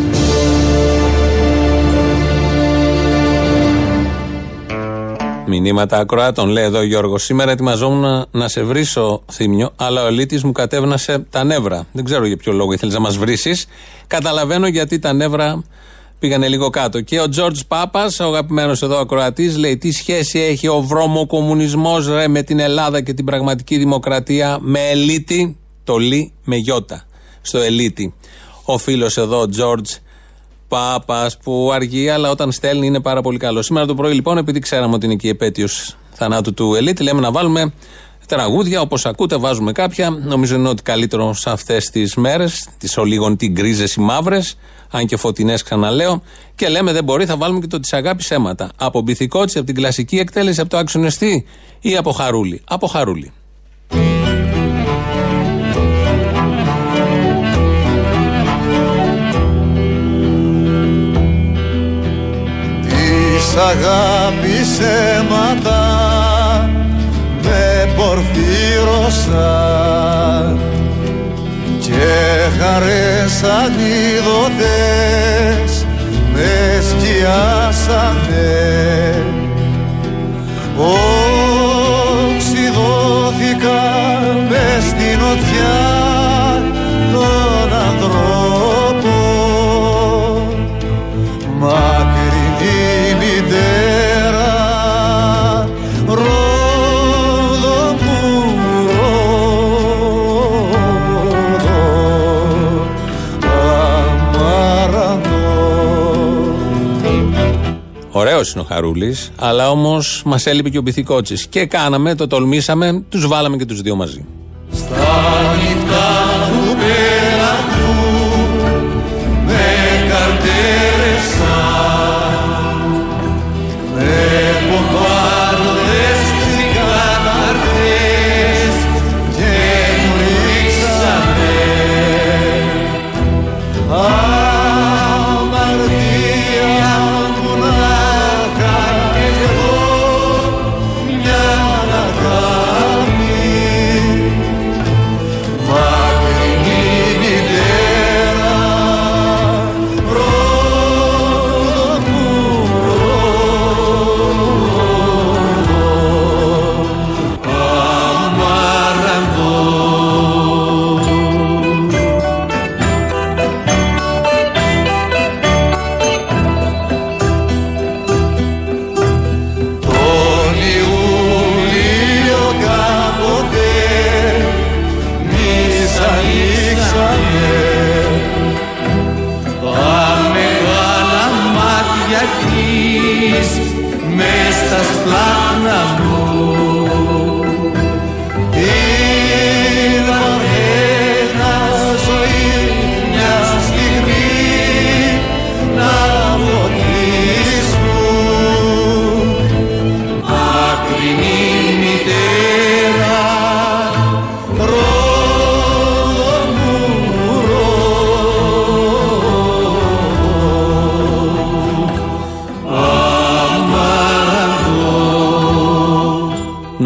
Μηνύματα ακροάτων, λέει εδώ ο Γιώργος. Σήμερα ετοιμαζόμουν να σε βρίσω, Θήμιο, αλλά ο ελίτης μου κατέβνασε τα νεύρα. Δεν ξέρω για ποιο λόγο ήθελες να μας βρήσει. Καταλαβαίνω γιατί τα νεύρα πήγανε λίγο κάτω. Και ο Τζορτζ Πάπας, ο αγαπημένος εδώ ακροατής, λέει: Τι σχέση έχει ο βρώμοκομμουνισμό ρε με την Ελλάδα και την πραγματική δημοκρατία με ελίτη, το λί με γιώτα. Στο ελίτη. Ο φίλος εδώ, Τζορτζ Πάπας που αργεί, αλλά όταν στέλνει είναι πάρα πολύ καλό. Σήμερα το πρωί, λοιπόν, επειδή ξέραμε ότι είναι και η επέτειος θανάτου του Ελίτ, λέμε να βάλουμε τραγούδια. Όπως ακούτε, βάζουμε κάποια. Νομίζω είναι ότι καλύτερο σε αυτές τις μέρες, τις ολίγων τι γκρίζες ή μαύρες, αν και φωτεινές ξαναλέω. Και λέμε δεν μπορεί, θα βάλουμε και το της αγάπης αίματα. Από μπιθικότσι, από την κλασική εκτέλεση, από το άξονεστή ή από χαρούλι. Από χαρούλι. Της αγάπης αίματα με πορφύρωσαν και χαρές ανίδωτες με σκιάσανε. Οξυδώθηκα μες στην οτιά των ανθρώπων Ωραίο είναι ο Χαρούλης, αλλά όμως μας έλειπε και ο Μπιθικότσι. Και κάναμε, το τολμήσαμε, τους βάλαμε και τους δύο μαζί. Στα νυχτά του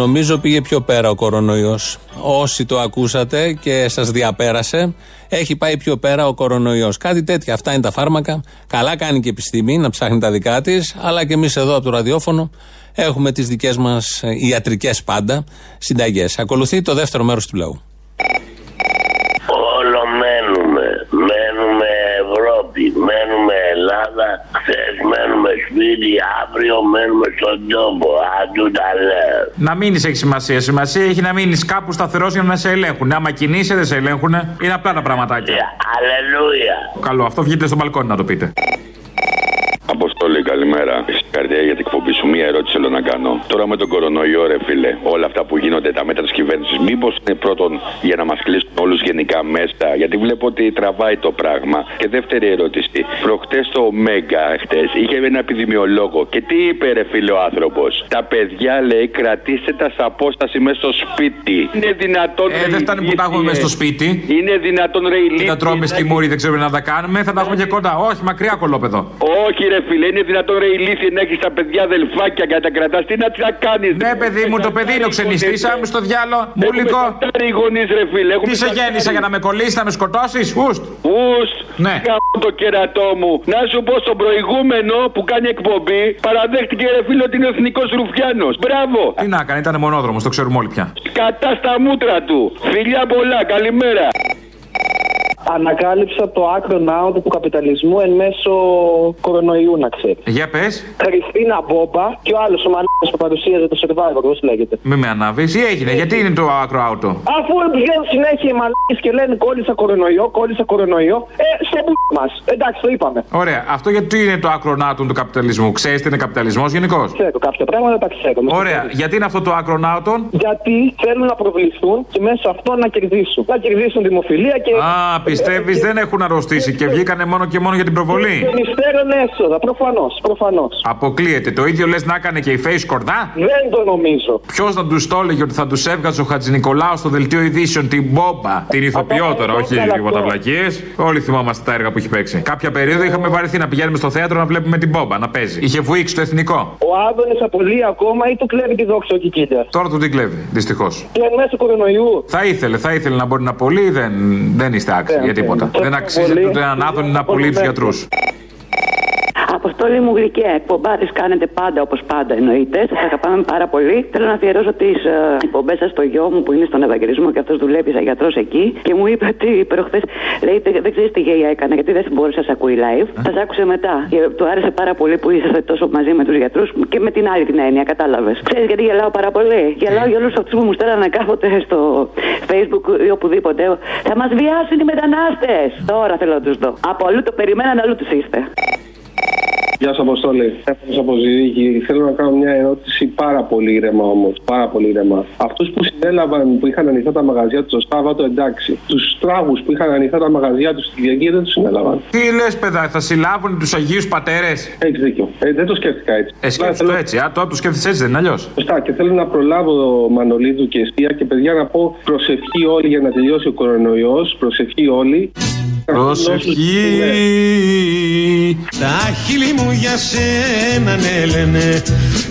Νομίζω πήγε πιο πέρα ο κορονοϊός. Όσοι το ακούσατε και σας διαπέρασε, έχει πάει πιο πέρα ο κορονοϊός. Κάτι τέτοια. Αυτά είναι τα φάρμακα. Καλά κάνει και η επιστήμη να ψάχνει τα δικά της, αλλά και εμείς εδώ από το ραδιόφωνο έχουμε τις δικές μας ε, ιατρικές πάντα συνταγές. Ακολουθεί το δεύτερο μέρος του λαού. Όλο μένουμε. Μένουμε Ευρώπη. Μένουμε Ελλάδα. Χθε μένουμε σπίτι. Αύριο μένουμε στον τόπο. Αντού τα λέω. Να μείνει έχει σημασία. Σημασία έχει να μείνεις κάπου σταθερός για να σε ελέγχουν. Άμα κινείσαι, δεν σε ελέγχουν. Είναι απλά τα πραγματάκια. Αλληλούια. Καλό, αυτό βγείτε στο μπαλκόνι να το πείτε. Αποστόλη, καλημέρα. Καρδιά για την εκπομπή σου, μία ερώτηση θέλω να κάνω. Τώρα με τον κορονοϊό, ρε φίλε, όλα αυτά που γίνονται, τα μέτρα της κυβέρνησης, μήπως είναι πρώτον για να μας κλείσουν όλους γενικά μέσα, γιατί βλέπω ότι τραβάει το πράγμα. Και δεύτερη ερώτηση. Προχτές το Μέγκα, χτες, είχε ένα επιδημιολόγο και τι είπε, ρε φίλε, ο άνθρωπος; Τα παιδιά, λέει, κρατήστε τα σε απόσταση μέσα στο σπίτι. Είναι δυνατόν. Ε, δεν φτάνει που τα έχουμε μέσα στο σπίτι. Είναι δυνατόν, ρε ηλίθιε. Τι να τρώμε στη μούρη, δεν ξέρουμε να τα κάνουμε. Θα τα έχουμε και κοντά. Όχι, μακριά κολόπεδο. Όχι, ρε φίλε, είναι δυνατόν ρε ηλίθιε να έχεις τα παιδιά αδελφάκια και να τα κρατάς. Τι να τις να κάνεις. Ναι, παιδί μου, το παιδί είναι ο ξενιστή. Άμε στο διάλο. Μούλικο. οι γονείς, ρε φίλε. Έχουμε Τι σε γέννησα για να με κολλήσεις, να με σκοτώσεις; Ουστ. Ουστ. Ναι. Κάνω το κερατό μου. Να σου πω στον προηγούμενο που κάνει εκπομπή παραδέχτηκε ρε φίλε ότι είναι εθνικός Ρουφιάνος. Μπράβο. Τι να κάνει, ήταν μονόδρομος, το ξέρουμε όλοι πια. Κατά στα μούτρα του. Φιλιά πολλά, καλημέρα. Ανακάλυψα το άκρο ναό του καπιταλισμού εν μέσω κορονοϊού, να ξέρεις. Για πες. Χριστίνα Μπόμπα και ο άλλος ο μαλάκας που παρουσίαζε το survivor, πώς λέγεται. Μην με ανάβεις, τι έγινε, γιατί είναι το άκρο άουτο; Αφού βγαίνουν συνέχεια οι μαλάκες και λένε κόλλησα κορονοϊό, κόλλησα κορονοϊό, ε, στο που μας. Εντάξει, το είπαμε. Ωραία, αυτό γιατί είναι το άκρο ναότον του καπιταλισμού; Ξέρεις τι είναι καπιταλισμός γενικώς; Ξέρω κάποια πράγματα, τα ξέρω. Ωραία, γιατί είναι αυτό το άκρο ναότον. Γιατί θέλουν να προβληθούν και μέσα αυτό να κερδίσουν. Να κερδίσουν δημοφιλία και. Α, πιστεύεις δεν έχουν αρρωστήσει και βγήκανε μόνο και μόνο για την προβολή; Και μυστέρων έσοδα, προφανώς. Προφανώς. Αποκλείεται. Το ίδιο λες να έκανε και η Face Κορδά; Δεν το νομίζω. Ποιος να τους το έλεγε ότι θα τους έβγαζε ο Χατζη Νικολάου στο δελτίο ειδήσεων την Μπόμπα; Την ηθοποιό τώρα, όχι τίποτα βλακίες. Όλοι θυμόμαστε τα έργα που έχει παίξει. Κάποια περίοδο είχαμε βαρεθεί να πηγαίνουμε στο θέατρο να βλέπουμε την Μπόμπα να παίζει. Είχε βουήξει το εθνικό. Ο Άδωνης απολύει ακόμα ή του κλέβει τη δόξα ο Κικίλια. Τώρα του την κλέβει, δυστυχώς. Και εν μέσω κορονοϊού. Θα ήθελε, θα ήθελε να μπορεί να απολύει, δεν, δεν είστε άξιοι για τίποτα. Δεν αξίζει ούτε έναν Άδωνη να απολύει του γιατρούς. Αποστόλη μου γλυκέ, εκπομπάδε κάνετε πάντα όπως πάντα εννοείται. Σας αγαπάμε πάρα πολύ. Θέλω να αφιερώσω τις uh, εκπομπές σας στο γιο μου που είναι στον Ευαγγελισμό και αυτός δουλεύει σαν γιατρός εκεί. Και μου είπε ότι προχθές λέει δεν ξέρεις τι γέια έκανε γιατί δεν μπορούσε να σα ακούει live. Σας άκουσε μετά. Και του άρεσε πάρα πολύ που είσαστε τόσο μαζί με τους γιατρούς και με την άλλη την έννοια, κατάλαβες. Ξέρεις γιατί γελάω πάρα πολύ. Γελάω για όλους αυτούς που μου στέλνανε κάποτε στο facebook ή οπουδήποτε. Θα μας βιάσουν οι μετανάστες. Τώρα θέλω να τους δω. Από αλλού το περιμέναν, αλλού τους είστε. Γεια σας, Αποστόλη. Έφτασα από Ζηρίκη. Θέλω να κάνω μια ερώτηση πάρα πολύ ήρεμα όμως. Πάρα πολύ ήρεμα. Αυτούς που συνέλαβαν που είχαν ανοιχτά τα μαγαζιά τους το Σάββατο, εντάξει. Τους τράγους που είχαν ανοιχτά τα μαγαζιά τους στην Κυριακή δεν τους συνέλαβαν. Τι λες, παιδά, θα συλλάβουν τους Αγίους Πατέρες; Έχεις δίκιο. Ε, δεν το σκέφτηκα έτσι. Ε, σκέφτεσαι το έτσι. Α, τώρα το σκέφτεσαι έτσι, δεν είναι αλλιώς. Σωστά. Και θέλω να προλάβω Μανολίδου και Εστία και παιδιά να πω προσευχή όλοι για να τελειώσει ο κορονοϊός. Προσευχή όλοι. Προσευχή. Τα χείλη μου για σένα ναι λένε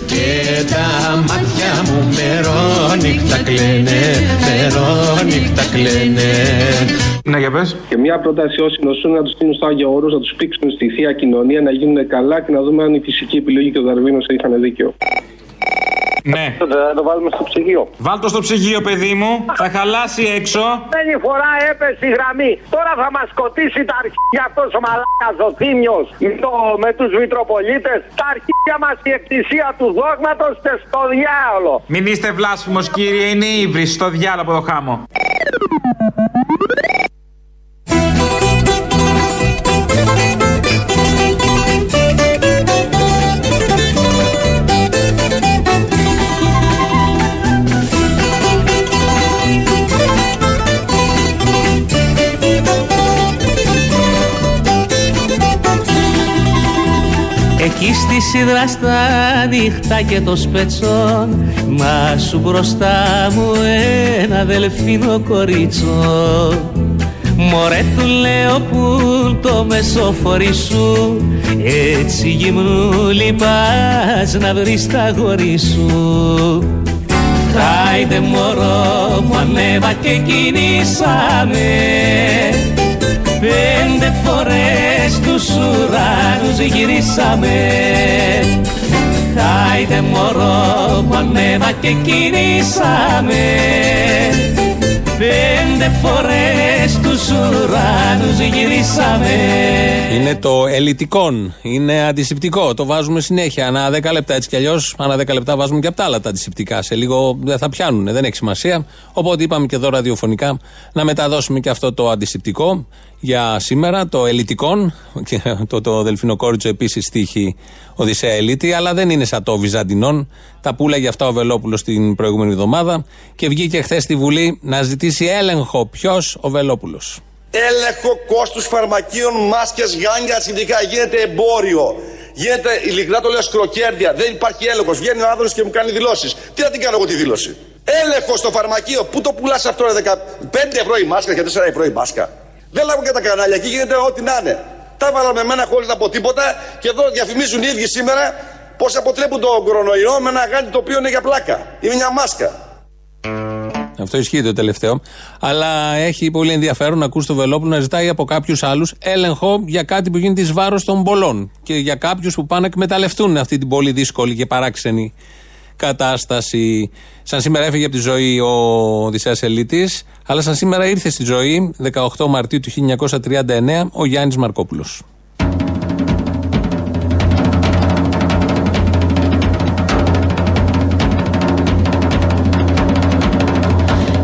και τα μάτια μου μερόνυχτα κλαίνε, μερόνυχτα κλαίνε. Ναι, για πες. Και μια πρόταση όσοι νοσούν να τους στείλουν στο Άγιο Όρος, να τους πήξουν στη θεία κοινωνία, να γίνουν καλά και να δούμε αν η φυσική επιλογή και ο Δαρβίνος είχαν δίκιο. Ναι. Θα το βάλουμε στο ψυγείο. Βάλ το στο ψυγείο, παιδί μου. Θα χαλάσει έξω.Μένη φορά έπεσε η γραμμή. Τώρα θα μας σκοτήσει τα αρχίδια αυτός ο μαλάκας ο Θήμιος με, το, με τους Μητροπολίτες. Τα αρχίδια μας η εκκλησία του δόγματος και στο διάολο. Μην είστε βλάσφημος, κύριε. Είναι ύβρις στο διάλογο από το χάμο. Εκεί στη σίδρα στα νύχτα και το σπετσόν Μα σου μπροστά μου ένα δελφίνο κορίτσο. Μωρέ του λέω που το μεσοφορί σου Έτσι γυμνούλη πας να βρεις τα γόρι σου. Χάιντε μωρό μου ανέβα και κινήσαμε Πέντε φορές τους ουρανούς γυρίσαμε Χάιντε μωρό μου ανέβα και κινήσαμε Πέντε φορές τους ουρανούς γυρίσαμε Είναι το ελιτικόν. Είναι αντισηπτικό. Το βάζουμε συνέχεια. Ανά 10 λεπτά έτσι κι αλλιώς. Ανά 10 λεπτά βάζουμε και από τα άλλα τα αντισηπτικά. Σε λίγο δεν θα πιάνουν. Δεν έχει σημασία. Οπότε είπαμε και εδώ ραδιοφωνικά να μεταδώσουμε και αυτό το αντισηπτικό για σήμερα. Το ελιτικόν. Και το, το δελφινοκόριτσο επίσης τύχει Οδυσσέα Ελίτη. Αλλά δεν είναι σαν το Βυζαντινόν. Τα πουλάγε αυτά ο Βελόπουλος την προηγούμενη εβδομάδα. Και βγήκε χθες στη Βουλή να ζητήσει έλεγχο. Ποιος; Ο Βελόπουλος. έλεγχο κόστους φαρμακείων, μάσκες, γάνια, συνδικά. Γίνεται εμπόριο. Γίνεται, ειλικρινά το λέω, σκροκέρδια. Δεν υπάρχει έλεγχος. Βγαίνει ο άνθρωπος και μου κάνει δηλώσεις. Τι θα την κάνω εγώ τη δήλωση; Έλεγχο στο φαρμακείο. Πού το πουλάς αυτό, ρε, 15 ευρώ η μάσκα και 4 ευρώ η μάσκα. Δεν λάβω και τα κανάλια. Εκεί γίνεται ό,τι να είναι. Τα έβαλα με μένα χωρίς να πω τίποτα και εδώ διαφημίζουν οι ίδιοι σήμερα πώς αποτρέπουν τον κορονοϊό με ένα γάντι το οποίο είναι για πλάκα. Είναι μια μάσκα. Αυτό ισχύει το τελευταίο. Αλλά έχει πολύ ενδιαφέρον να ακούσει το Βελόπουλο να ζητάει από κάποιους άλλους έλεγχο για κάτι που γίνεται εις βάρος των πολλών. Και για κάποιους που πάνε να εκμεταλλευτούν αυτή την πολύ δύσκολη και παράξενη κατάσταση. Σαν σήμερα έφυγε από τη ζωή ο Οδυσσέας Ελίτης, αλλά σαν σήμερα ήρθε στη ζωή 18 Μαρτίου του 1939 ο Γιάννης Μαρκόπουλος.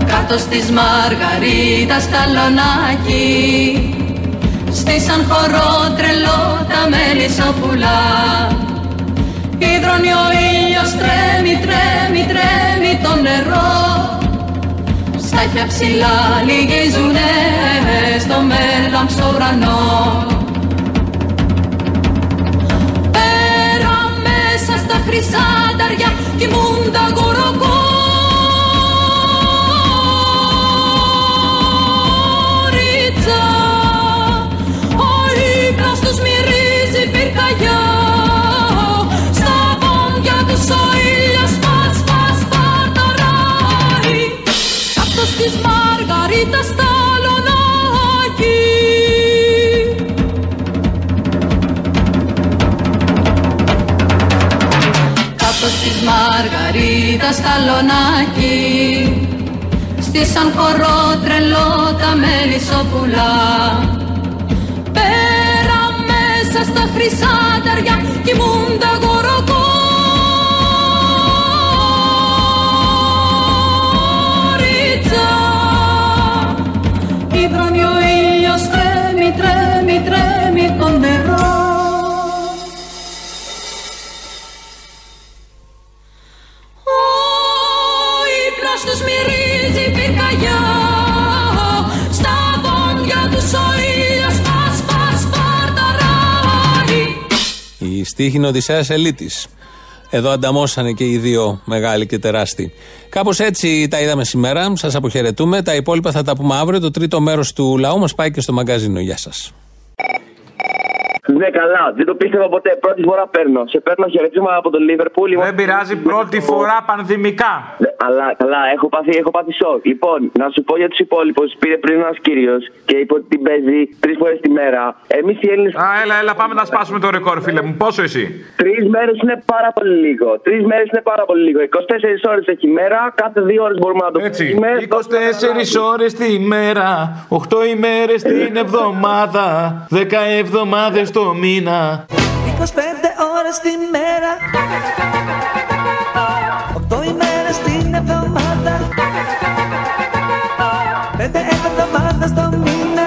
Κάτω στις Μαργαρίτας στα λονάκι Στήσαν χορό τρελό τα μελισσοπουλά Υδρώνει ο ήλιος τρέμει, τρέμει, τρέμει το νερό. Στα χια ψηλά λυγίζουνε στο μέλαμψο ουρανό Μαργαρίτας στα λονάκι Στήσαν χορό τρελό τα μελισσοπουλά Πέρα μέσα στα χρυσά ταριά κοιμούντα γοροκόριτσα Υδρώνει ο ήλιος τρέμει, τρέμει, τρέμει το νερό Η στίχη είναι Οδυσσέας Ελίτης. Εδώ ανταμώσανε και οι δύο μεγάλοι και τεράστιοι. Κάπως έτσι τα είδαμε σήμερα. Σας αποχαιρετούμε. Τα υπόλοιπα θα τα πούμε αύριο. Το τρίτο μέρος του λαού μας πάει και στο μαγκαζίνο. Γεια σας. Ναι, καλά. Δεν το πίστευα ποτέ. Πρώτη φορά παίρνω. Σε παίρνω χαιρετίσμα από το Λίβερπουλ. Δεν πειράζει πρώτη φορά πανδημικά. Ναι, αλλά καλά, έχω πάθει, έχω πάθει σοκ. Λοιπόν, να σου πω για τους υπόλοιπους. Πήρε πριν ένας κύριος και είπε ότι την παίζει τρεις φορές τη μέρα. Εμείς οι Έλληνε. Α, έλα, έλα, πάμε να σπάσουμε το ρεκόρ, φίλε μου. Πόσο εσύ; Τρεις μέρες είναι πάρα πολύ λίγο. Τρεις μέρες είναι πάρα πολύ λίγο. 24 ώρες έχει μέρα, κάθε δύο ώρες μπορούμε να το Έτσι. πούμε. 24 ώρες τη μέρα, 8 ημέρες την εβδομάδα, 10 εβδομάδες το μήνα. 25 ώρες τη μέρα 8 ημέρες την εβδομάδα 5 εβδομάδες το μήνα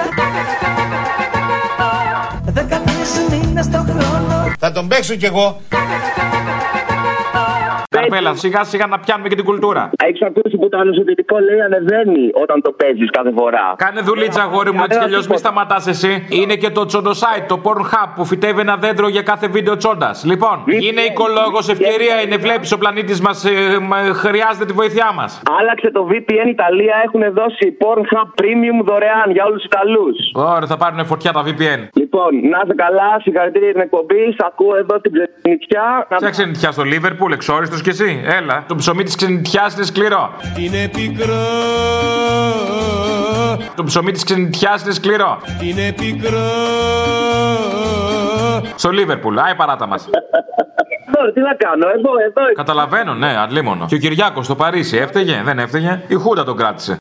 13 μήνες το χρόνο Θα τον παίξω κι εγώ. Καρπέλα, σιγά σιγά να πιάνουμε και την κουλτούρα. Έχεις ακούσει που το ανοσοτητικό λέει ανεβαίνει όταν το παίζεις κάθε φορά. Κάνε δουλίτσα, αγόρι μου, έτσι κι αλλιώς μη σταματάς εσύ. Είναι και το τσοντοσάιτ, το Pornhub που φυτεύει ένα δέντρο για κάθε βίντεο τσόντας. Λοιπόν, είναι οικολόγος, ευκαιρία είναι, βλέπεις ο πλανήτης μας χρειάζεται τη βοήθειά μας. Άλλαξε το VPN Ιταλία, έχουν δώσει Pornhub Premium δωρεάν για όλους τους Ιταλούς. Ωραία, θα πάρουν φωτιά τα VPN. Λοιπόν, να είστε καλά, συγχαρητήρια για την εκπομπή. Σ' ακούω εδώ την ξενιτιά. Ποια ξενιτιά στο Λίβερπουλ, εξόριστος κι εσύ. Έλα, το ψωμί της ξενιτιάς είναι σκληρό. Είναι πικρό. Το ψωμί της ξενιτιάς είναι σκληρό. Είναι πικρό. Στο Λίβερπουλ, άι παράτα μας. Τώρα τι να κάνω, εδώ, εδώ. Καταλαβαίνω, ναι, αντλήμονο. Και ο Κυριάκος στο Παρίσι έφταιγε, δεν έφταιγε. Η Χούντα τον κράτησε.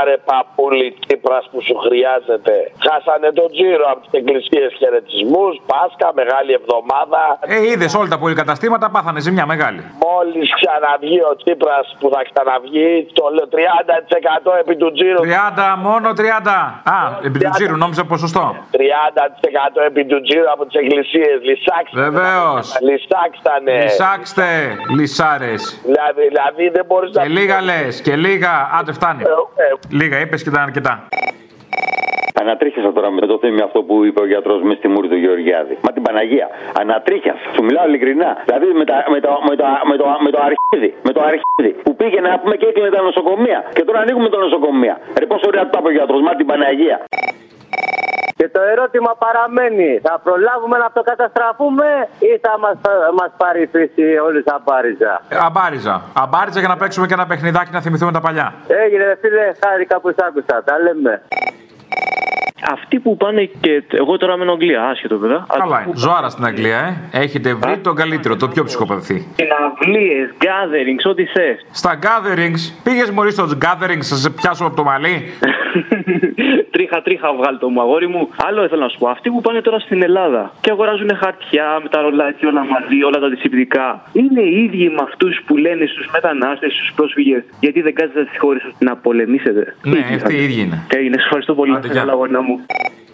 Άρε παππούλη Τσίπρας που σου χρειάζεται. Χάσανε τον τζίρο από τις εκκλησίες χαιρετισμούς. Πάσχα, μεγάλη εβδομάδα. Ε, είδες όλα τα πολυκαταστήματα πάθανε ζημιά μεγάλη. Μόλις ξαναβγεί ο Τσίπρας που θα ξαναβγεί, το λέω 30% επί του τζίρου. 30, μόνο 30. Α, επί του τζίρου, νόμιζα ποσοστό. 30% επί του τζίρου από τις εκκλησίες. Λυσάξτε. Βεβαίως. Λυσάξτανε. Λυσάξτε, λυσάρες. Δηλαδή, δηλαδή δεν μπορείς να. Και λίγα λες, και λίγα. Άντε, φτάνει. Λίγα είπες και ήταν αρκετά. Ανατρίχιασα τώρα με το θέμα αυτό που είπε ο γιατρός μες στη μούρη του Γεωργιάδη. Μα την Παναγία. Ανατρίχιασα. Σου μιλάω ειλικρινά. Δηλαδή με, τα, με, το, με, το, με, το, με το αρχίδι. Με το αρχίδι. Που πήγε να πούμε και έκλεινε τα νοσοκομεία. Και τώρα ανοίγουμε τα νοσοκομεία. Ρε πόσο ωραία του τα είπε ο γιατρός. Μα την Παναγία. Και το ερώτημα παραμένει, θα προλάβουμε να αυτοκαταστραφούμε ή θα μας, μας πάρει η φύση όλη σαν πάριζα; Αμπάριζα. Αμπάριζα για να παίξουμε και ένα παιχνιδάκι να θυμηθούμε τα παλιά. Έγινε ρε φίλε, χάρηκα που σ' άκουσα, τα λέμε. Αυτοί που πάνε και. Εγώ τώρα μένω Αγγλία, άσχετο βέβαια. Καλά είναι. Ζωάρα στην Αγγλία, ε. Έχετε βρει τον καλύτερο, το πιο ψυχοπαθή. Συναυλίε, gatherings, ό,τι θες. Στα gatherings, πήγες μόλι στο gatherings, θα σε πιάσω από το μαλλί. [LAUGHS] τρίχα, τρίχα, βγάλει το μου, αγόρι μου. Άλλο ήθελα να σου πω. Αυτοί που πάνε τώρα στην Ελλάδα και αγοράζουν χαρτιά με τα ρολάκια όλα μαζί, όλα τα αντισηπτικά. Είναι οι ίδιοι με αυτούς που λένε στους μετανάστες, στους πρόσφυγες, γιατί δεν κάτσετε στι χώρε σα να πολεμήσετε. Ναι, αυτοί οι ίδιοι είναι. Έγινε, σε ευχαριστώ πολύ. Άντε, γεια.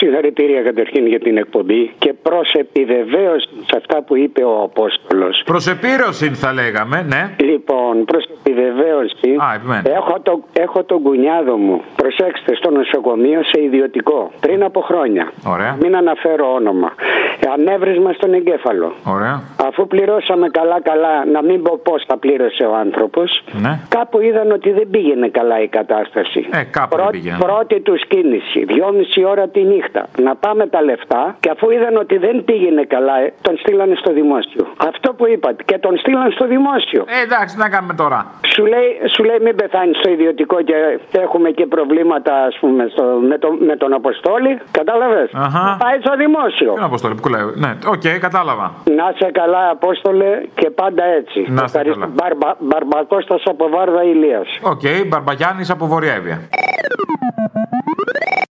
Καλά, αγόρι μου. Συγχαρητήρια καταρχήν για την εκπομπή και προς επιβεβαίωση σε αυτά που είπε ο Απόστολος. Προς επίρρωση θα λέγαμε, ναι. Λοιπόν, προς επιβεβαίωση, Α, επιμένω. έχω, το, έχω τον κουνιάδο μου, προσέξτε, στο νοσοκομείο σε ιδιωτικό, πριν από χρόνια. Ωραία. Μην αναφέρω όνομα. Ανέβρισμα στον εγκέφαλο. Ωραία. Αφού πληρώσαμε καλά-καλά, να μην πω πώς τα πλήρωσε ο άνθρωπος, Ναι. κάπου είδαν ότι δεν πήγαινε καλά η κατάσταση. Ε, κάπου δεν πήγαινε. Πρώτη του κίνηση, δυόμιση ώρα τη νύχτα. Να πάμε τα λεφτά και αφού είδαν ότι δεν πήγαινε καλά, ε, τον στείλανε στο δημόσιο. Αυτό που είπατε. Και τον στείλαν στο δημόσιο. Ε, εντάξει, τι να κάνουμε τώρα. Σου λέει, σου λέει μην πεθάνεις στο ιδιωτικό και έχουμε και προβλήματα ας πούμε, στο, με, το, με τον Αποστόλη. Κατάλαβες; Αχα. Πάει στο δημόσιο. Τι αποστολή που κουλάει. Ναι, οκ, κατάλαβα. Να σε καλά, Απόστολε, και πάντα έτσι. Να είστε Ευχαριστώ. καλά. Μπαρμπα, Μπαρμπα-Κώστας από Βάρδα Ηλίας. Οκ, Μπαρμπαγιάννης από Βόρεια Εύβοια.